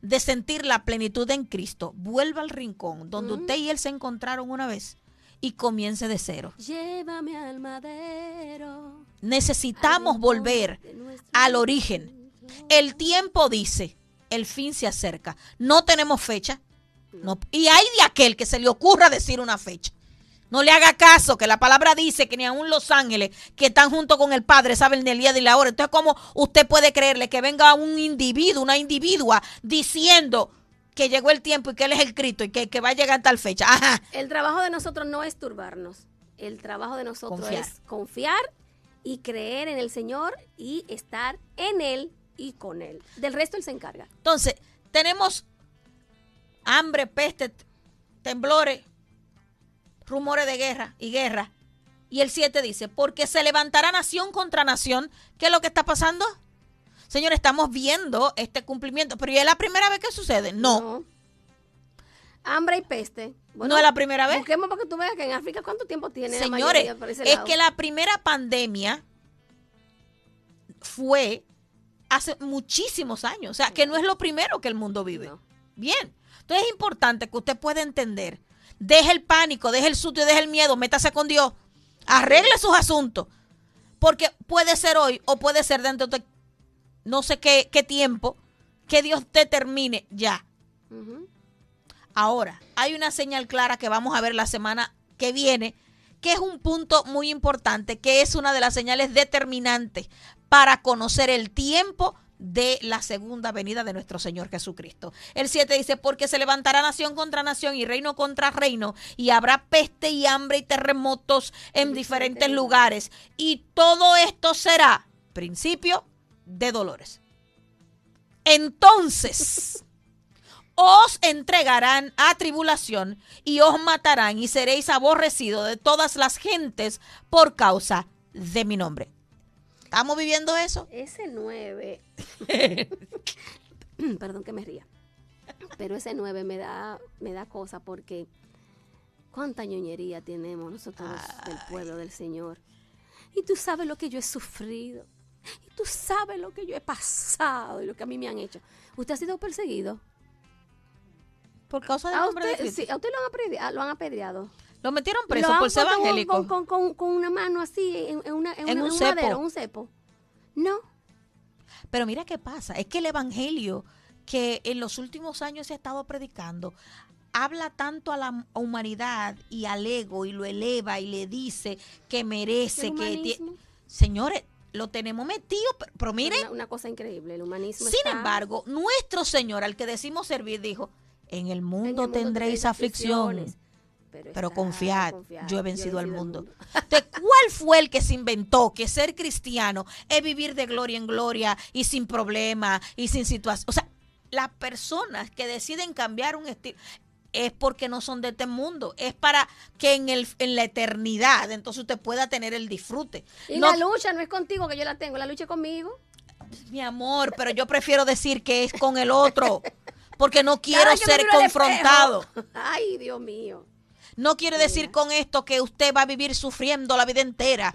de sentir la plenitud en Cristo, vuelva al rincón donde usted y él se encontraron una vez y comience de cero. Llévame al madero. Necesitamos volver al origen. El tiempo dice, el fin se acerca. No tenemos fecha, y hay de aquel que se le ocurra decir una fecha. No le haga caso, que la palabra dice que ni aun los ángeles que están junto con el Padre saben ni el día ni la hora. Entonces, ¿cómo usted puede creerle que venga un individuo, una individua, diciendo que llegó el tiempo y que Él es el Cristo y que, va a llegar tal fecha? Ajá. El trabajo de nosotros no es turbarnos. El trabajo de nosotros es confiar y creer en el Señor y estar en Él y con Él. Del resto Él se encarga. Entonces, tenemos hambre, peste, temblores, rumores de guerra y guerra. Y el 7 dice, porque se levantará nación contra nación. ¿Qué es lo que está pasando? Señor, estamos viendo este cumplimiento, pero ¿y es la primera vez que sucede? No. Hambre y peste. no es la primera vez. Busquemos para que tú veas que en África cuánto tiempo tiene. Señores, es que la primera pandemia fue hace muchísimos años. O sea, que no es lo primero que el mundo vive. Bien. Entonces es importante que usted pueda entender. Deje el pánico, deje el susto y deje el miedo, métase con Dios. Arregle sus asuntos. Porque puede ser hoy o puede ser dentro de no sé qué, qué tiempo que Dios determine ya. Ahora, hay una señal clara que vamos a ver la semana que viene, que es un punto muy importante, que es una de las señales determinantes para conocer el tiempo de la segunda venida de nuestro Señor Jesucristo. El 7 dice, porque se levantará nación contra nación y reino contra reino, y habrá peste y hambre y terremotos en diferentes lugares, y todo esto será principio de dolores. Entonces, os entregarán a tribulación y os matarán y seréis aborrecidos de todas las gentes por causa de mi nombre. ¿Estamos viviendo eso? Ese 9. Perdón que me ría. Pero ese 9 me da, me da cosa porque cuánta ñoñería tenemos nosotros del pueblo del Señor. Y tú sabes lo que yo he sufrido. Y tú sabes lo que yo he pasado y lo que a mí me han hecho. ¿Usted ha sido perseguido? Por causa ¿A de Cristo. sí, a usted lo han, apedreado, lo metieron preso por ser con- evangélico. Con, con- con una mano así en, en una, en En una- un cepo. madero, un cepo. No. Pero mira qué pasa, es que el evangelio que en los últimos años se ha estado predicando habla tanto a la humanidad y al ego y lo eleva y le dice que merece que señores lo tenemos metido pero, miren Una, una cosa increíble, el humanismo. sin está- embargo nuestro señor al que decimos servir dijo en el en mundo, el mundo tendréis aflicción aflicciones, pero está- confiad, confiad, yo he vencido al mundo. mundo. Entonces, ¿cuál fue el que se inventó que ser cristiano es vivir de gloria en gloria y sin problema y sin situación? O sea, las personas que deciden cambiar un estilo es porque no son de este mundo, es para que en, el, en la eternidad entonces usted pueda tener el disfrute. Y No, la lucha no es contigo que yo la tengo, la lucha es conmigo. mi amor, pero yo prefiero decir que es con el otro, porque no quiero ser confrontado. Ay, Dios mío. No quiere decir con esto que usted va a vivir sufriendo la vida entera,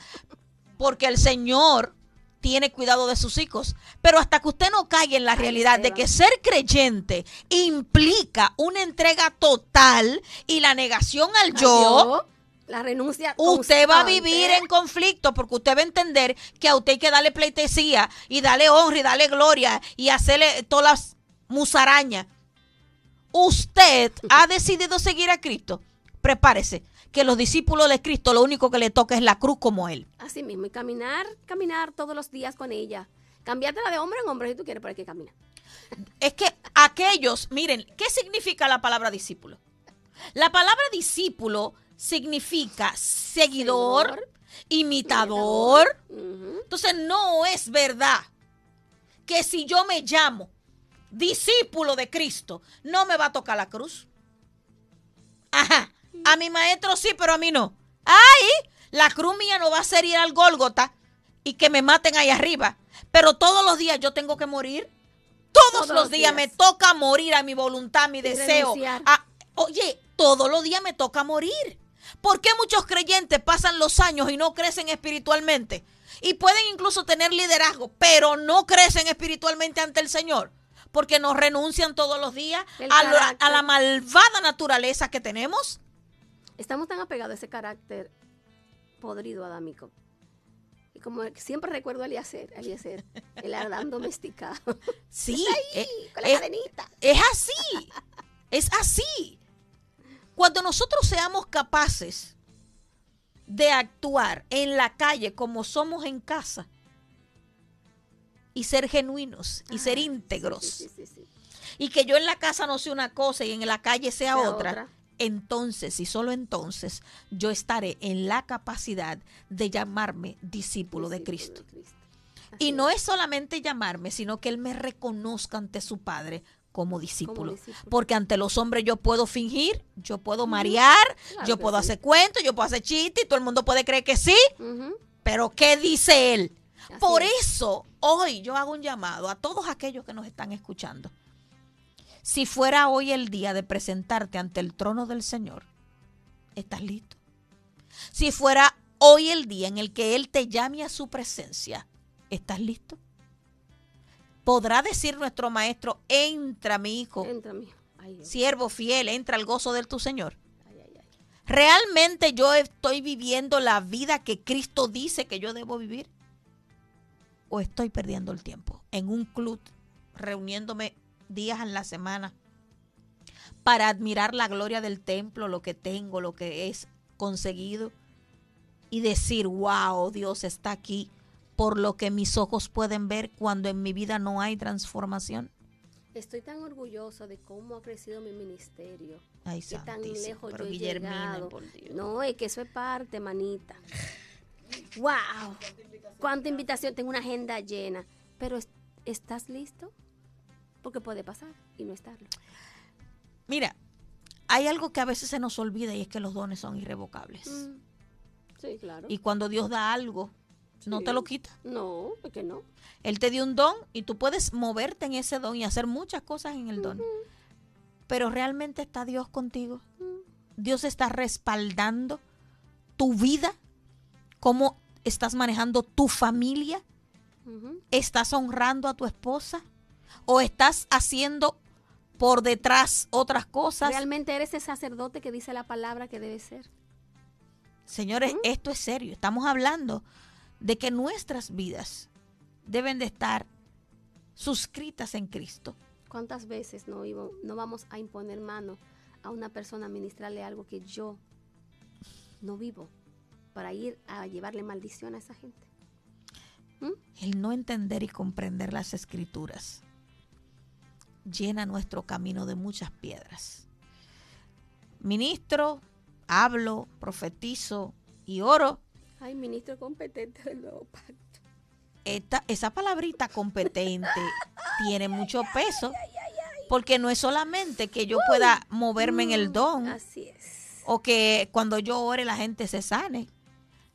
porque el Señor tiene cuidado de sus hijos. Pero hasta que usted no caiga en la realidad de que ser creyente implica una entrega total y la negación al yo. La renuncia. usted va a vivir en conflicto porque usted va a entender que a usted hay que darle pleitesía y darle honra y darle gloria y hacerle todas las musarañas. Usted ha decidido seguir a Cristo. Prepárese, que los discípulos de Cristo lo único que le toca es la cruz como él. Así mismo. Y caminar, caminar todos los días con ella. Cambiártela de hombre en hombre si tú quieres, pero hay que caminar. Es que aquellos, miren, ¿qué significa la palabra discípulo? La palabra discípulo significa seguidor, imitador. Entonces no es verdad que si yo me llamo discípulo de Cristo, no me va a tocar la cruz. Ajá. A mi maestro sí, pero a mí no. Ay, la cruz mía no va a ser ir al Gólgota y que me maten ahí arriba. Pero todos los días yo tengo que morir. Todos, Todos los los días, días. me toca morir a mi voluntad, a mi deseo. renunciar. a- oye, todos los días me toca morir. ¿Por qué muchos creyentes pasan los años y no crecen espiritualmente? Y pueden incluso tener liderazgo, pero no crecen espiritualmente ante el Señor. Porque nos renuncian todos los días la- a la malvada naturaleza que tenemos. Estamos tan apegados a ese carácter podrido adámico. Y como siempre recuerdo a Eliezer, Eliezer, el Adán domesticado. Sí, eh, con la eh, cadenita. es así. Es así. Cuando nosotros seamos capaces de actuar en la calle como somos en casa y ser genuinos y ser Ah, íntegros Sí, sí, sí, sí. y que yo en la casa no sea una cosa y en la calle sea, Sea otra, otra. Entonces y solo entonces yo estaré en la capacidad de llamarme discípulo de Cristo. de Cristo. Así Y no es solamente llamarme, sino que Él me reconozca ante su Padre como discípulo. discípulo. Porque ante los hombres yo puedo fingir, yo puedo marear, Claro yo puedo sí. hacer cuentos, yo puedo hacer chistes y todo el mundo puede creer que sí, pero ¿qué dice Él? Así Por es. eso hoy yo hago un llamado a todos aquellos que nos están escuchando. Si fuera hoy el día de presentarte ante el trono del Señor, ¿estás listo? Si fuera hoy el día en el que Él te llame a su presencia, ¿estás listo? Podrá decir nuestro maestro, entra mi hijo, Entra. Ay, Dios. siervo fiel, entra al gozo de tu Señor. Ay, ay, ay. ¿Realmente yo estoy viviendo la vida que Cristo dice que yo debo vivir? ¿O estoy perdiendo el tiempo en un club, reuniéndome días en la semana para admirar la gloria del templo, lo que tengo, lo que es conseguido y decir, wow, Dios está aquí por lo que mis ojos pueden ver cuando en mi vida no hay transformación? Estoy tan orgulloso de cómo ha crecido mi ministerio. Ay, tan lejos pero yo he Guillermina, llegado. por Dios. No, es que eso es parte, manita. ¡Wow! ¿Cuánta invitación? Tengo una agenda llena. Pero es- ¿estás listo? Porque puede pasar y no estarlo. Mira, hay algo que a veces se nos olvida y es que los dones son irrevocables. Mm. Sí, claro. Y cuando Dios da algo, no Sí. te lo quita. No, es que no. Él te dio un don y tú puedes moverte en ese don y hacer muchas cosas en el don. Pero realmente está Dios contigo. Dios está respaldando tu vida, cómo estás manejando tu familia, estás honrando a tu esposa o estás haciendo por detrás otras cosas. Realmente eres ese sacerdote que dice la palabra que debe ser. Señores, esto es serio. Estamos hablando de que nuestras vidas deben de estar suscritas en Cristo. ¿Cuántas veces no, no vamos a imponer mano a una persona a ministrarle algo que yo no vivo para ir a llevarle maldición a esa gente? El no entender y comprender las escrituras llena nuestro camino de muchas piedras. Ministro, hablo, profetizo y oro. Ay, ministro competente del nuevo pacto. Esta, esa palabrita competente tiene mucho peso porque no es solamente que yo pueda moverme en el don Así es. o que cuando yo ore la gente se sane.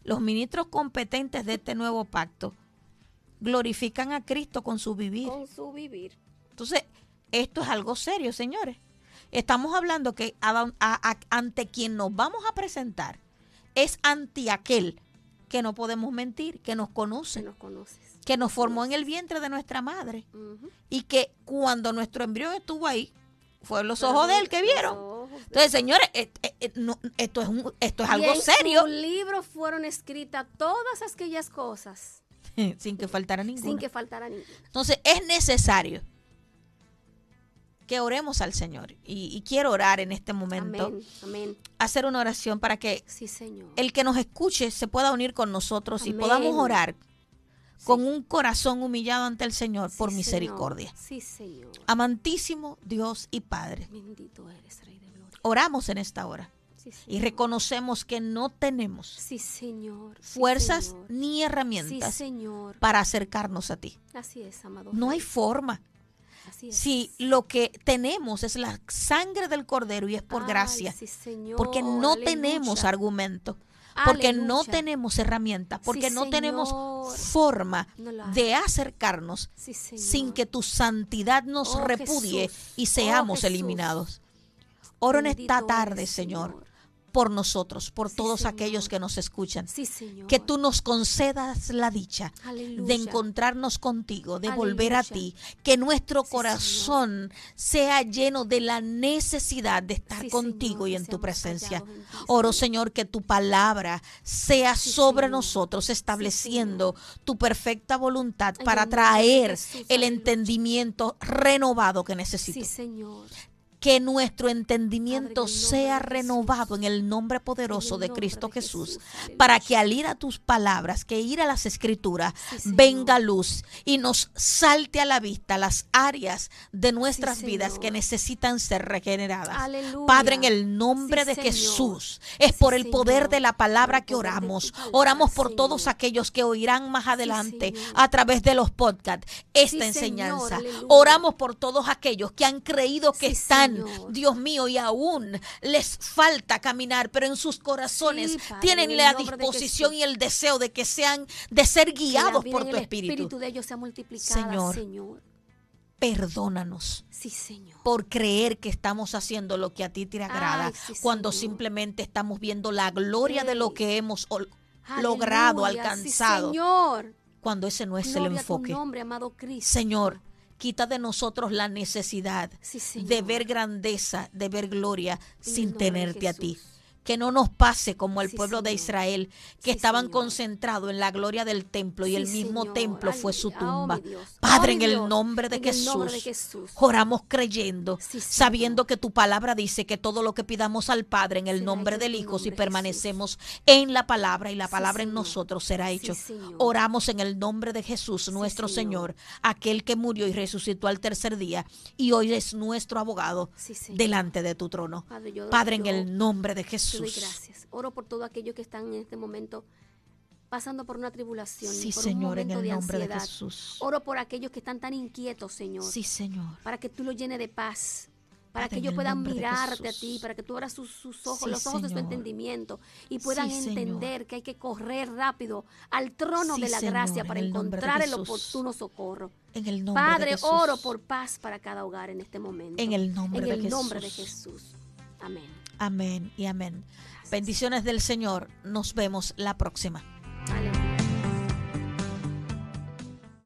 Los ministros competentes de este nuevo pacto glorifican a Cristo con su vivir. Con su vivir. Entonces, esto es algo serio, señores. Estamos hablando que a- a- a- ante quien nos vamos a presentar es ante aquel que no podemos mentir, que nos conoce, nos conoces. que nos formó en el vientre de nuestra madre y que cuando nuestro embrión estuvo ahí, fueron los ojos de él que vieron. de- Entonces, señores, eh, eh, eh, no, esto es, un- esto es Y algo en serio, su libro fueron escritas todas aquellas cosas sin que faltara ninguno. sin que faltara ninguna. Entonces es necesario que oremos al Señor. Y, y quiero orar en este momento, Amén. Amén. hacer una oración para que Sí, Señor. el que nos escuche se pueda unir con nosotros y podamos orar Sí. con un corazón humillado ante el Señor por misericordia. Señor. Sí, Señor. Amantísimo Dios y Padre, Bendito eres, Rey de Gloria. oramos en esta hora y reconocemos que no tenemos Sí, Señor. Sí, fuerzas Señor. ni Sí, herramientas Señor. para acercarnos a ti. Así es, amado. No hay forma. Así es. Si lo que tenemos es la sangre del cordero y es por Ay, gracia, sí, Señor. porque no Aleluya. tenemos argumento, porque no tenemos herramientas, porque Sí, no tenemos forma No de acercarnos Sí, sin que tu santidad nos Oh, repudie Jesús. y Oh, seamos Jesús. eliminados. Oro en esta tarde, Señor, por nosotros, por Sí, todos Señor. aquellos que nos escuchan. Sí, Señor. Que tú nos concedas la dicha Aleluya. de encontrarnos contigo, de volver a ti, que nuestro Sí, corazón sea lleno de la necesidad de estar contigo Señor, y en tu presencia. Oro, Señor. Que tu palabra sea sobre nosotros, estableciendo tu perfecta voluntad para traer el entendimiento renovado que necesito. Sí, Señor. Que nuestro entendimiento sea renovado en el nombre poderoso de Cristo Jesús, para que al ir a tus palabras, que ir a las escrituras, venga luz y nos salte a la vista las áreas de nuestras vidas que necesitan ser regeneradas. Padre, en el nombre de. Jesús, es por el poder de la palabra que oramos. Oramos por todos aquellos que oirán más adelante a través de los podcasts esta enseñanza. Oramos por todos aquellos que han creído que Sí, Señor. Dios mío, y aún les falta caminar, pero en sus corazones Sí, Padre, tienen la disposición y el deseo de que sean, de ser guiados por tu el espíritu. de ellos sea multiplicada, Señor. Señor. Perdónanos Sí, Señor. por creer que estamos haciendo lo que a ti te agrada, Ay, sí, cuando Señor. simplemente estamos viendo la gloria de lo que hemos logrado, alcanzado, Sí, Señor. cuando ese no es el Gloria enfoque. nombre, amado Cristo. Señor, quita de nosotros la necesidad Sí, de ver grandeza, de ver gloria sin tenerte a ti. Jesús. que no nos pase como el Sí, pueblo de. Israel, que Sí, estaban concentrados en la gloria del templo y el mismo Señor. templo fue su tumba. Padre, en el nombre de En el nombre de Jesús, Jesús. oramos creyendo, sabiendo que tu palabra dice que todo lo que pidamos al Padre en el nombre del Hijo, si permanecemos en la palabra y la palabra en nosotros será hecho. Oramos en el nombre de Jesús, nuestro Señor. Señor, aquel que murió y resucitó al tercer día y hoy es nuestro abogado delante de tu trono. Padre, yo- Padre, en el nombre de Te doy Jesús. gracias. Oro por todos aquellos que están en este momento pasando por una tribulación, Sí, por Señor, un en momento el de nombre de ansiedad. Jesús. Oro por aquellos que están tan inquietos, Señor, Sí, Señor. para que tú los llenes de paz. Para que ellos el puedan de mirarte a ti, para que tú abras sus, sus ojos, Sí, los ojos de su entendimiento y puedan Sí, Señor. entender que hay que correr rápido al trono Sí, de la Señor, gracia para de encontrar el oportuno socorro. En el nombre de Padre, Jesús. oro por paz para cada hogar en este momento. En el nombre En de el nombre de. Jesús. Amén. Amén y amén. Bendiciones del Señor. Nos vemos la próxima.